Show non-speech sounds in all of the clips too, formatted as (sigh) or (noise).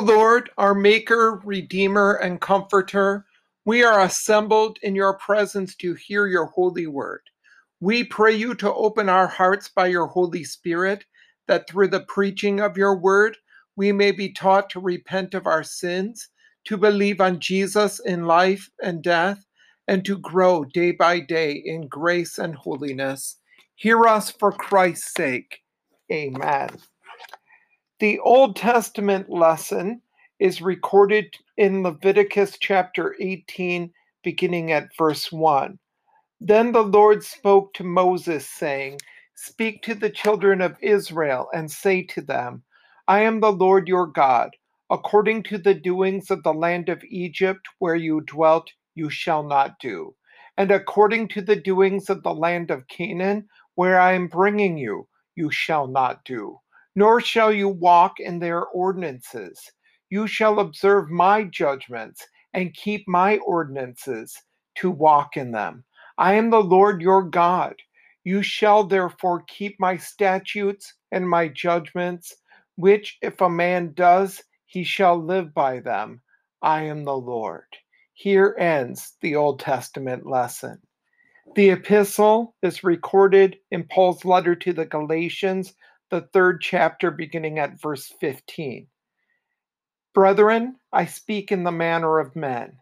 Lord, our Maker, Redeemer, and Comforter, we are assembled in your presence to hear your holy word. We pray you to open our hearts by your Holy Spirit, that through the preaching of your word, we may be taught to repent of our sins, to believe on Jesus in life and death, and to grow day by day in grace and holiness. Hear us for Christ's sake. Amen. The Old Testament lesson is recorded in Leviticus chapter 18, beginning at verse 1. Then the Lord spoke to Moses, saying, Speak to the children of Israel and say to them, I am the Lord your God. According to the doings of the land of Egypt where you dwelt, you shall not do. And according to the doings of the land of Canaan, where I am bringing you, you shall not do. Nor shall you walk in their ordinances. You shall observe my judgments and keep my ordinances to walk in them. I am the Lord your God. You shall therefore keep my statutes and my judgments, which if a man does, he shall live by them. I am the Lord. Here ends the Old Testament lesson. The epistle is recorded in Paul's letter to the Galatians, the third chapter, beginning at verse 15. Brethren, I speak in the manner of men.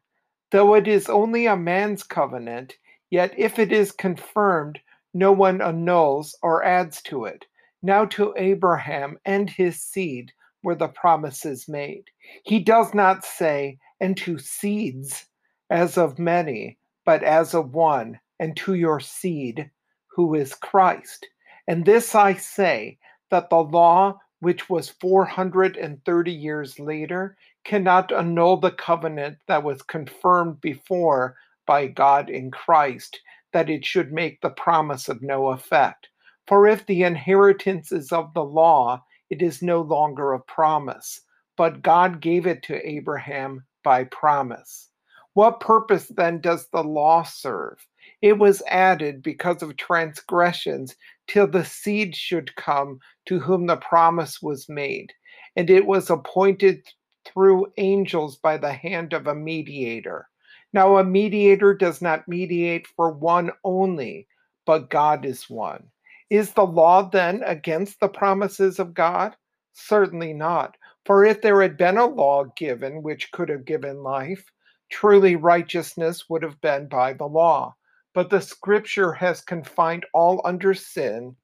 Though it is only a man's covenant, Yet if it is confirmed, no one annuls or adds to it. Now to Abraham and his seed were the promises made. He does not say, and to seeds, as of many, but as of one, and to your seed, who is Christ. And this I say, that the law, which was 430 years later, cannot annul the covenant that was confirmed before by God in Christ, that it should make the promise of no effect. For if the inheritance is of the law, it is no longer a promise, but God gave it to Abraham by promise. What purpose then does the law serve? It was added because of transgressions till the seed should come to whom the promise was made. And it was appointed through angels by the hand of a mediator. Now, a mediator does not mediate for one only, but God is one. Is the law then against the promises of God? Certainly not. For if there had been a law given which could have given life, truly righteousness would have been by the law. But the scripture has confined all under sin,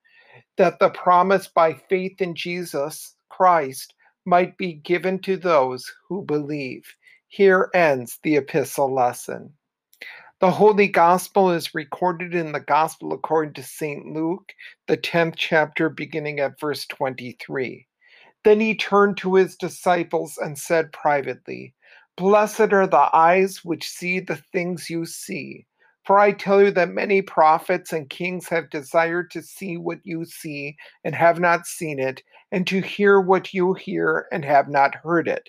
that the promise by faith in Jesus Christ might be given to those who believe. Here ends the epistle lesson. The Holy Gospel is recorded in the Gospel according to St. Luke, the 10th chapter, beginning at verse 23. Then he turned to his disciples and said privately, Blessed are the eyes which see the things you see. For I tell you that many prophets and kings have desired to see what you see and have not seen it, and to hear what you hear and have not heard it.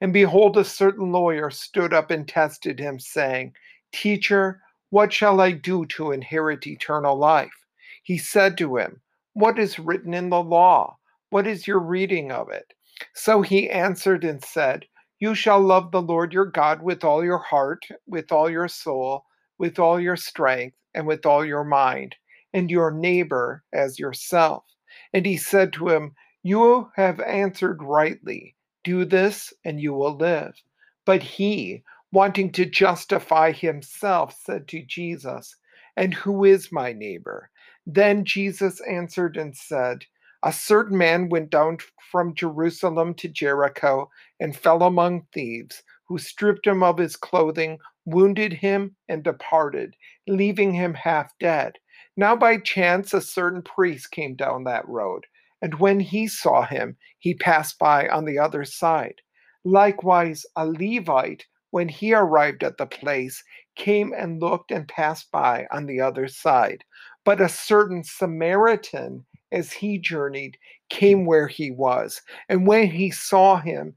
And behold, a certain lawyer stood up and tested him, saying, Teacher, what shall I do to inherit eternal life? He said to him, What is written in the law? What is your reading of it? So he answered and said, You shall love the Lord your God with all your heart, with all your soul, with all your strength, and with all your mind, and your neighbor as yourself. And he said to him, You have answered rightly. Do this and you will live. But he, wanting to justify himself, said to Jesus, And who is my neighbor? Then Jesus answered and said, A certain man went down from Jerusalem to Jericho and fell among thieves, who stripped him of his clothing, wounded him, and departed, leaving him half dead. Now by chance a certain priest came down that road and when he saw him, he passed by on the other side. Likewise, a Levite, when he arrived at the place, came and looked and passed by on the other side. But a certain Samaritan, as he journeyed, came where he was. And when he saw him,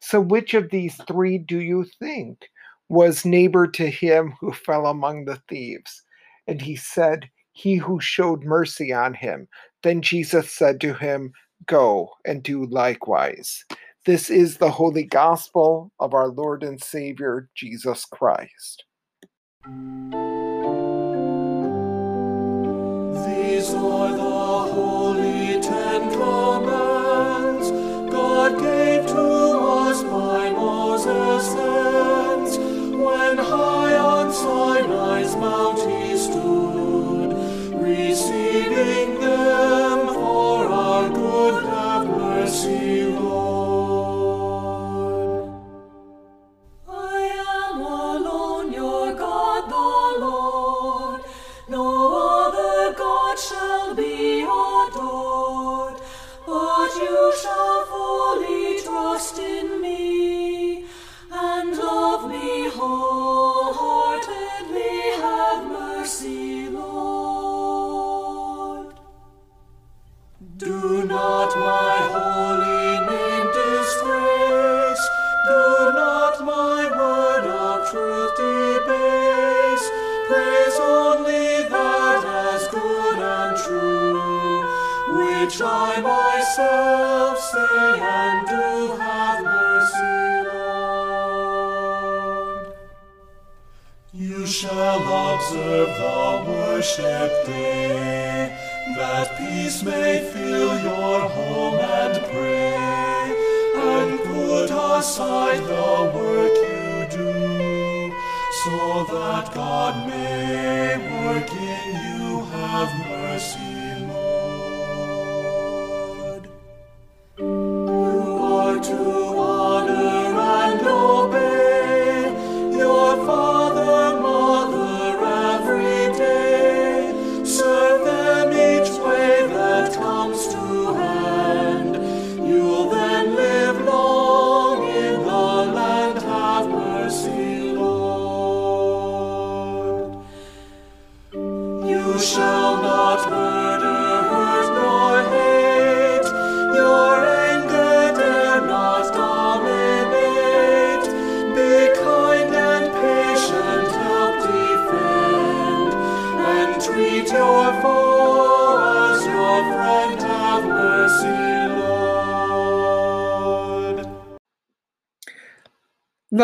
So, which of these three do you think was neighbor to him who (laughs) fell among the thieves? And he said, He who showed mercy on him. Then Jesus said to him, Go and do likewise. This is the holy gospel of our Lord and Savior, Jesus Christ. Hands when high on Sinai's mount aside the work you do, so that God may work in you. Have mercy,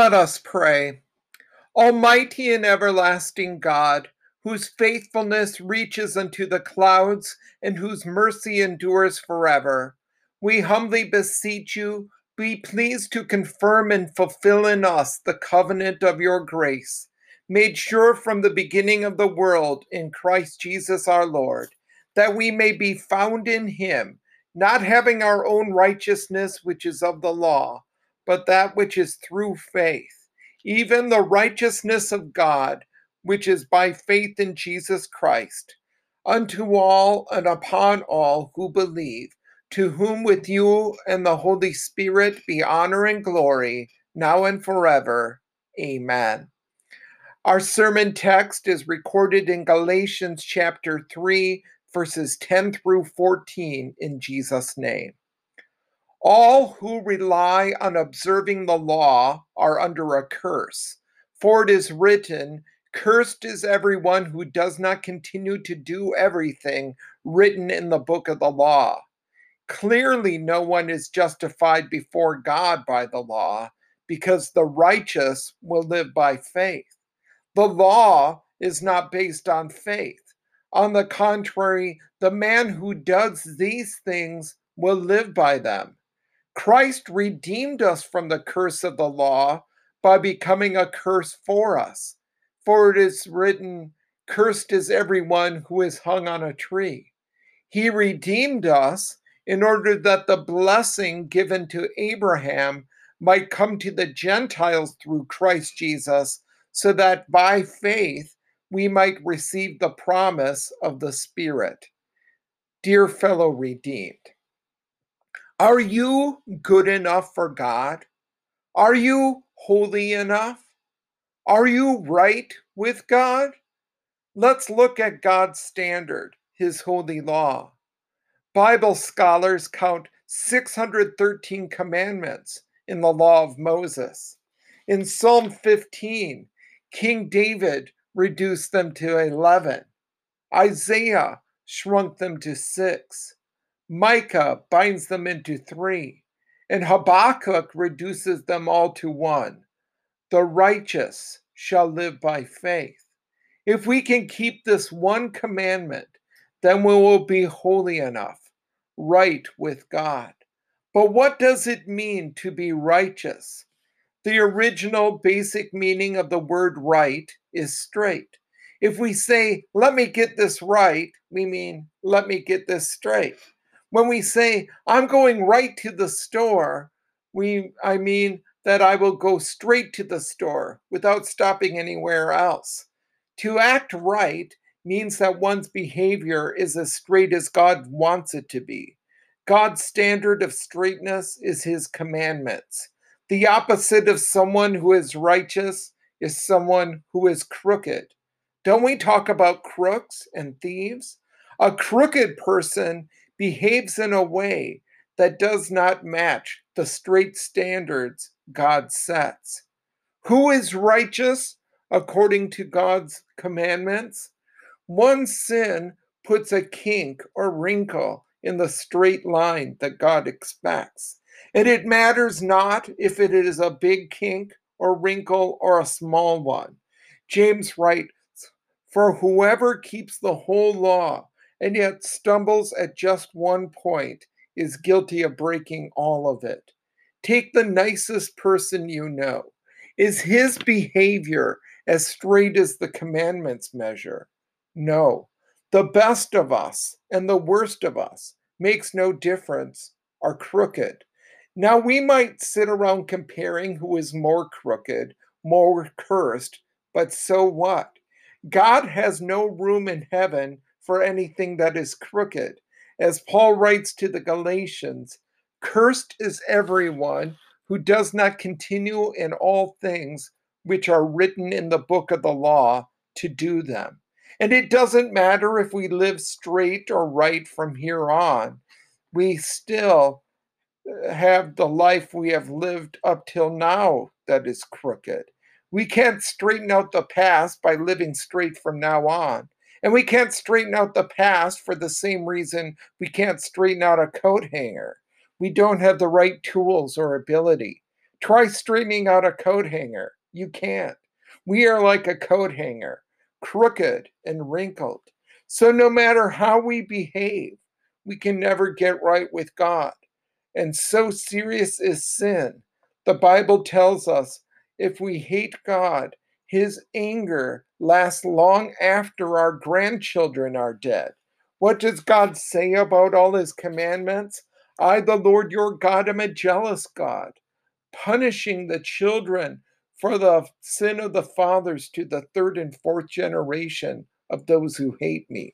Let us pray. Almighty and everlasting God, whose faithfulness reaches unto the clouds and whose mercy endures forever, we humbly beseech you, be pleased to confirm and fulfill in us the covenant of your grace, made sure from the beginning of the world in Christ Jesus our Lord, that we may be found in him, not having our own righteousness which is of the law, but that which is through faith even the righteousness of God, which is by faith in Jesus Christ, unto all and upon all who believe, to whom with you and the Holy Spirit be honor and glory, now and forever. Amen. Our sermon text is recorded in Galatians chapter 3, verses 10 through 14, in Jesus' name. All who rely on observing the law are under a curse. For it is written, Cursed is everyone who does not continue to do everything written in the book of the law. Clearly, no one is justified before God by the law, because the righteous will live by faith. The law is not based on faith. On the contrary, the man who does these things will live by them. Christ redeemed us from the curse of the law by becoming a curse for us. For it is written, Cursed is everyone who is hung on a tree. He redeemed us in order that the blessing given to Abraham might come to the Gentiles through Christ Jesus, so that by faith we might receive the promise of the Spirit. Dear fellow redeemed, are you good enough for God? Are you holy enough? Are you right with God? Let's look at God's standard, his holy law. Bible scholars count 613 commandments in the law of Moses. In Psalm 15, King David reduced them to 11. Isaiah shrunk them to six. Micah binds them into three. And Habakkuk reduces them all to one. The righteous shall live by faith. If we can keep this one commandment, then we will be holy enough, right with God. But what does it mean to be righteous? The original basic meaning of the word right is straight. If we say, let me get this right, we mean, let me get this straight. When we say, I'm going right to the store, we I mean that I will go straight to the store without stopping anywhere else. To act right means that one's behavior is as straight as God wants it to be. God's standard of straightness is his commandments. The opposite of someone who is righteous is someone who is crooked. Don't we talk about crooks and thieves? A crooked person behaves in a way that does not match the straight standards God sets. Who is righteous according to God's commandments? One sin puts a kink or wrinkle in the straight line that God expects. And it matters not if it is a big kink or wrinkle or a small one. James writes, For whoever keeps the whole law and yet stumbles at just one point is guilty of breaking all of it. Take the nicest person you know. Is his behavior as straight as the commandments measure? No. The best of us and the worst of us makes no difference, are crooked. Now we might sit around comparing who is more crooked, more cursed, but so what? God has no room in heaven for anything that is crooked. As Paul writes to the Galatians, cursed is everyone who does not continue in all things which are written in the book of the law to do them. And it doesn't matter if we live straight or right from here on, we still uh, have the life we have lived up till now that is crooked. We can't straighten out the past by living straight from now on. And we can't straighten out the past for the same reason we can't straighten out a coat hanger. We don't have the right tools or ability. Try straightening out a coat hanger. You can't. We are like a coat hanger, crooked and wrinkled. So no matter how we behave, we can never get right with God. And so serious is sin. The Bible tells us if we hate God, his anger lasts long after our grandchildren are dead. What does God say about all his commandments? I, the Lord your God, am a jealous God, punishing the children for the sin of the fathers to the third and fourth generation of those who hate me.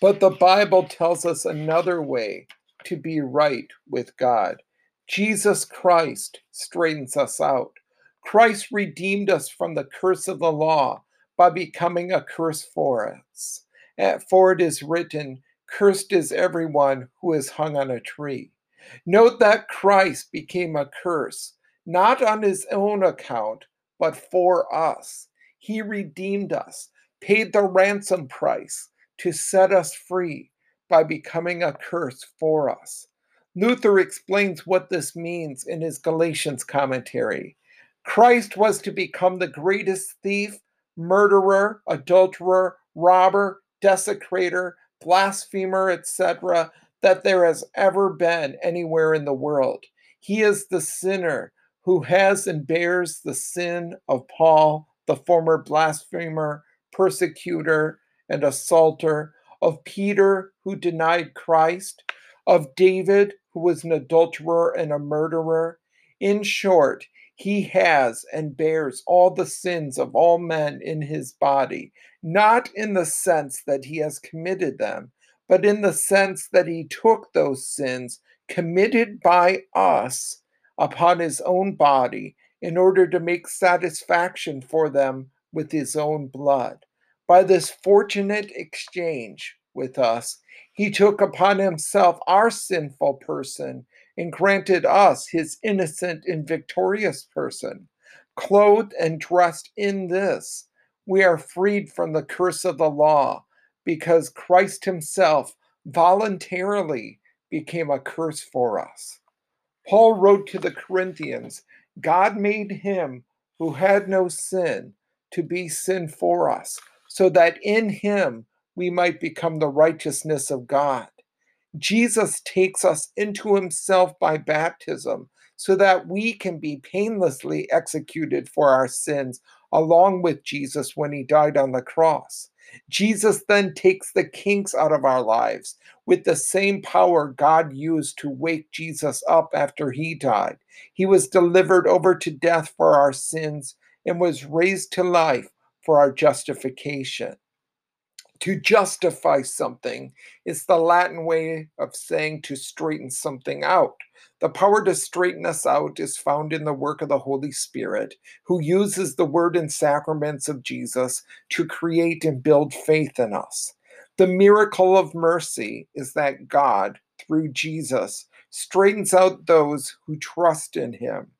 But the Bible tells us another way to be right with God. Jesus Christ straightens us out. Christ redeemed us from the curse of the law by becoming a curse for us. Eh, for it is written, Cursed is everyone who is hung on a tree. Note that Christ became a curse, not on his own account, but for us. He redeemed us, paid the ransom price to set us free by becoming a curse for us. Luther explains what this means in his Galatians commentary. Christ was to become the greatest thief, murderer, adulterer, robber, desecrator, blasphemer, etc., that there has ever been anywhere in the world. He is the sinner who has and bears the sin of Paul, the former blasphemer, persecutor, and assaulter, of Peter, who denied Christ, of David, who was an adulterer and a murderer. In short, he has and bears all the sins of all men in his body, not in the sense that he has committed them, but in the sense that he took those sins committed by us upon his own body in order to make satisfaction for them with his own blood. By this fortunate exchange with us, he took upon himself our sinful person and granted us his innocent and victorious person. Clothed and dressed in this, we are freed from the curse of the law because Christ himself voluntarily became a curse for us. Paul wrote to the Corinthians God made him who had no sin to be sin for us, so that in him we might become the righteousness of God. Jesus takes us into himself by baptism so that we can be painlessly executed for our sins along with Jesus when he died on the cross. Jesus then takes the kinks out of our lives with the same power God used to wake Jesus up after he died. He was delivered over to death for our sins and was raised to life for our justification. To justify something is the Latin way of saying to straighten something out. The power to straighten us out is found in the work of the Holy Spirit, who uses the word and sacraments of Jesus to create and build faith in us. The miracle of mercy is that God, through Jesus, straightens out those who trust in him.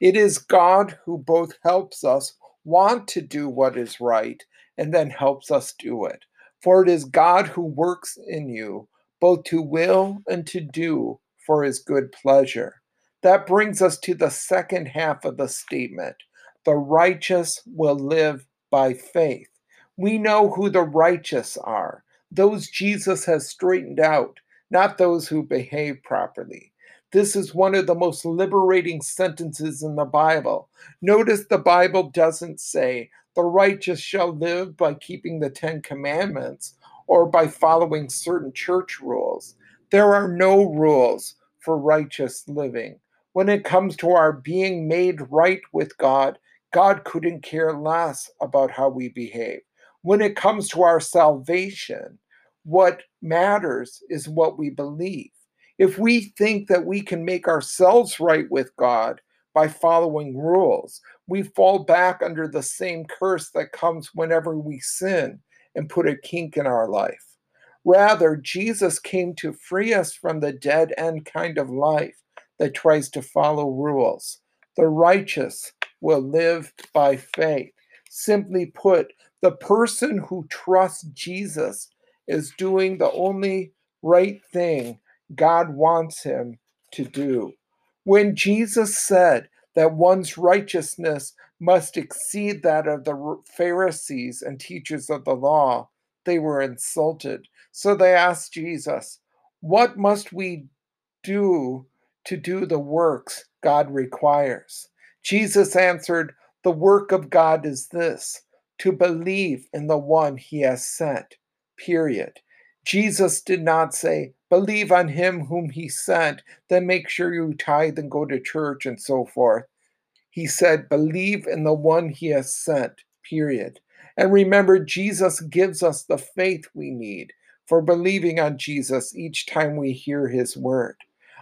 It is God who both helps us want to do what is right and then helps us do it. For it is God who works in you both to will and to do for his good pleasure. That brings us to the second half of the statement the righteous will live by faith. We know who the righteous are, those Jesus has straightened out, not those who behave properly. This is one of the most liberating sentences in the Bible. Notice the Bible doesn't say, the righteous shall live by keeping the Ten Commandments or by following certain church rules. There are no rules for righteous living. When it comes to our being made right with God, God couldn't care less about how we behave. When it comes to our salvation, what matters is what we believe. If we think that we can make ourselves right with God by following rules, we fall back under the same curse that comes whenever we sin and put a kink in our life. Rather, Jesus came to free us from the dead end kind of life that tries to follow rules. The righteous will live by faith. Simply put, the person who trusts Jesus is doing the only right thing God wants him to do. When Jesus said that one's righteousness must exceed that of the Pharisees and teachers of the law, they were insulted. So they asked Jesus, What must we do to do the works God requires? Jesus answered, The work of God is this to believe in the one he has sent. Period. Jesus did not say, Believe on him whom he sent, then make sure you tithe and go to church and so forth. He said, Believe in the one he has sent. Period. And remember, Jesus gives us the faith we need for believing on Jesus each time we hear his word.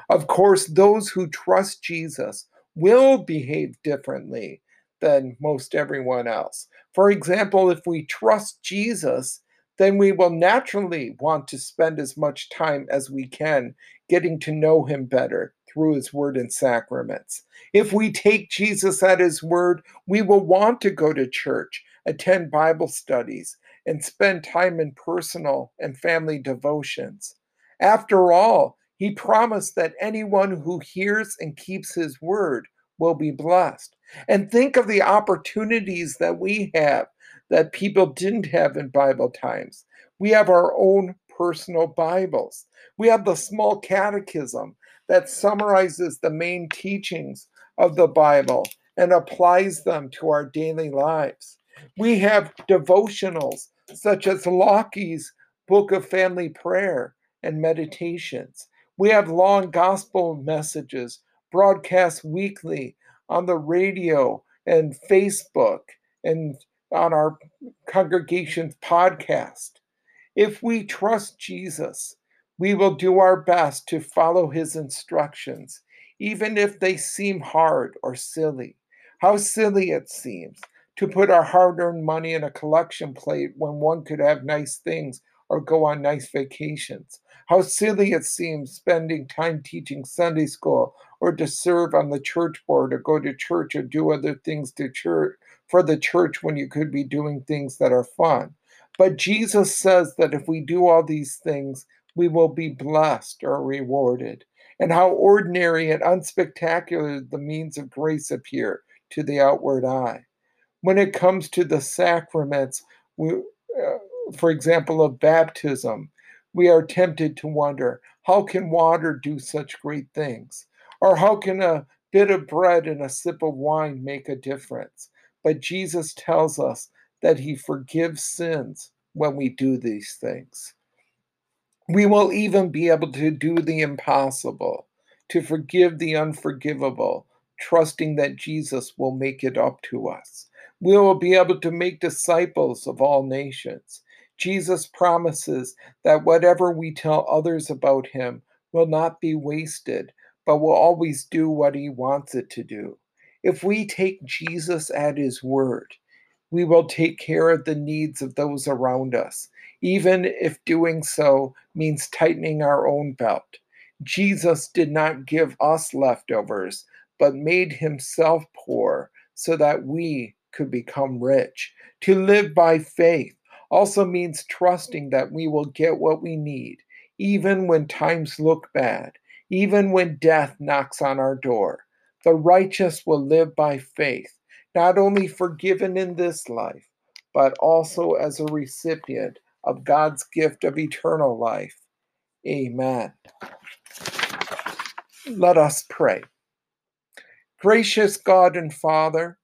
Of course, those who trust Jesus will behave differently than most everyone else. For example, if we trust Jesus, then we will naturally want to spend as much time as we can getting to know him better through his word and sacraments. If we take Jesus at his word, we will want to go to church, attend Bible studies, and spend time in personal and family devotions. After all, he promised that anyone who hears and keeps his word will be blessed. And think of the opportunities that we have that people didn't have in Bible times. We have our own personal Bibles. We have the small catechism that summarizes the main teachings of the Bible and applies them to our daily lives. We have devotionals such as Locke's Book of Family Prayer and Meditations. We have long gospel messages broadcast weekly on the radio and Facebook and on our congregation's podcast. If we trust Jesus, we will do our best to follow his instructions, even if they seem hard or silly. How silly it seems to put our hard earned money in a collection plate when one could have nice things or go on nice vacations. How silly it seems spending time teaching Sunday school or to serve on the church board or go to church or do other things to church for the church when you could be doing things that are fun. But Jesus says that if we do all these things, we will be blessed or rewarded. And how ordinary and unspectacular the means of grace appear to the outward eye. When it comes to the sacraments, we, uh, for example, of baptism, we are tempted to wonder how can water do such great things? Or how can a bit of bread and a sip of wine make a difference? But Jesus tells us that he forgives sins when we do these things. We will even be able to do the impossible, to forgive the unforgivable, trusting that Jesus will make it up to us. We will be able to make disciples of all nations. Jesus promises that whatever we tell others about him will not be wasted, but will always do what he wants it to do. If we take Jesus at his word, we will take care of the needs of those around us, even if doing so means tightening our own belt. Jesus did not give us leftovers, but made himself poor so that we could become rich. To live by faith also means trusting that we will get what we need, even when times look bad, even when death knocks on our door. The righteous will live by faith, not only forgiven in this life, but also as a recipient of God's gift of eternal life. Amen. Let us pray. Gracious God and Father,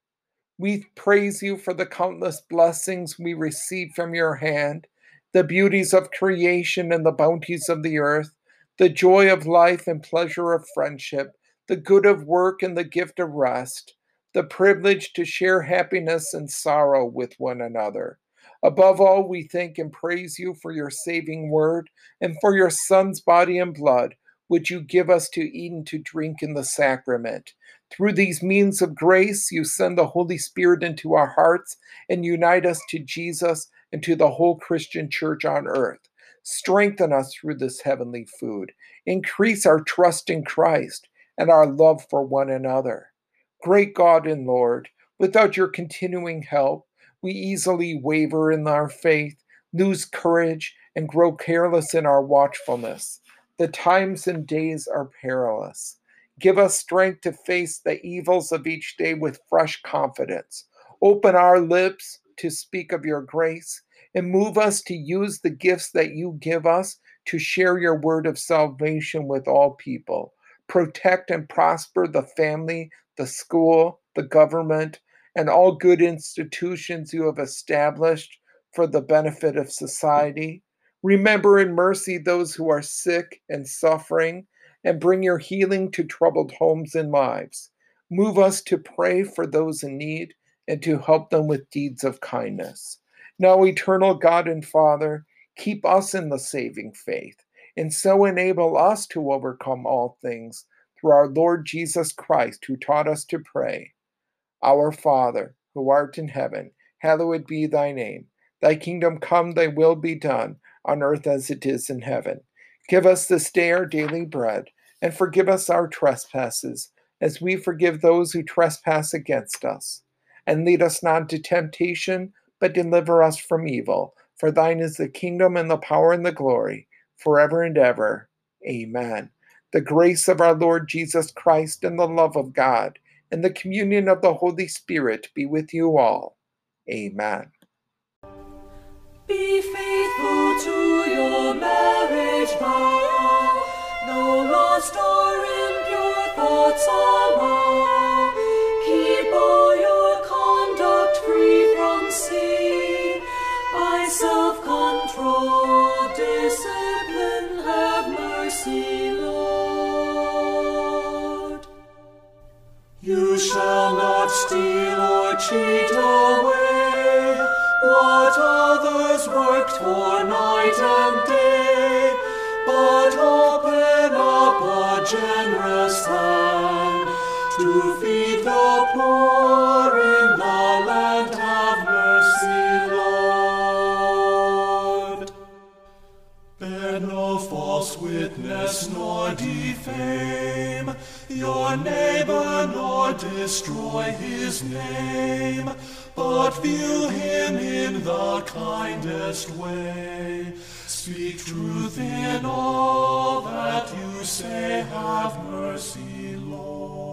we praise you for the countless blessings we receive from your hand, the beauties of creation and the bounties of the earth, the joy of life and pleasure of friendship, the good of work and the gift of rest, the privilege to share happiness and sorrow with one another. Above all, we thank and praise you for your saving word and for your Son's body and blood, which you give us to eat and to drink in the sacrament. Through these means of grace, you send the Holy Spirit into our hearts and unite us to Jesus and to the whole Christian church on earth. Strengthen us through this heavenly food. Increase our trust in Christ and our love for one another. Great God and Lord, without your continuing help, we easily waver in our faith, lose courage, and grow careless in our watchfulness. The times and days are perilous. Give us strength to face the evils of each day with fresh confidence. Open our lips to speak of your grace and move us to use the gifts that you give us to share your word of salvation with all people. Protect and prosper the family, the school, the government, and all good institutions you have established for the benefit of society. Remember in mercy those who are sick and suffering and bring your healing to troubled homes and lives. Move us to pray for those in need and to help them with deeds of kindness. Now, eternal God and Father, keep us in the saving faith, and so enable us to overcome all things through our Lord Jesus Christ, who taught us to pray. Our Father, who art in heaven, hallowed be thy name. Thy kingdom come, thy will be done, on earth as it is in heaven. Give us this day our daily bread and forgive us our trespasses, as we forgive those who trespass against us. And lead us not into temptation, but deliver us from evil. For thine is the kingdom and the power and the glory, forever and ever. Amen. The grace of our Lord Jesus Christ and the love of God and the communion of the Holy Spirit be with you all. Amen. Be faithful to your marriage vow. No lost or impure thoughts allow. You shall not steal or cheat away what others worked for night and day, but open up a generous hand to feed the poor in the land. Have mercy, Lord. Bear no false witness nor defame your neighbor, nor destroy his name, but view him in the kindest way. Speak truth in all that you say, have mercy, Lord.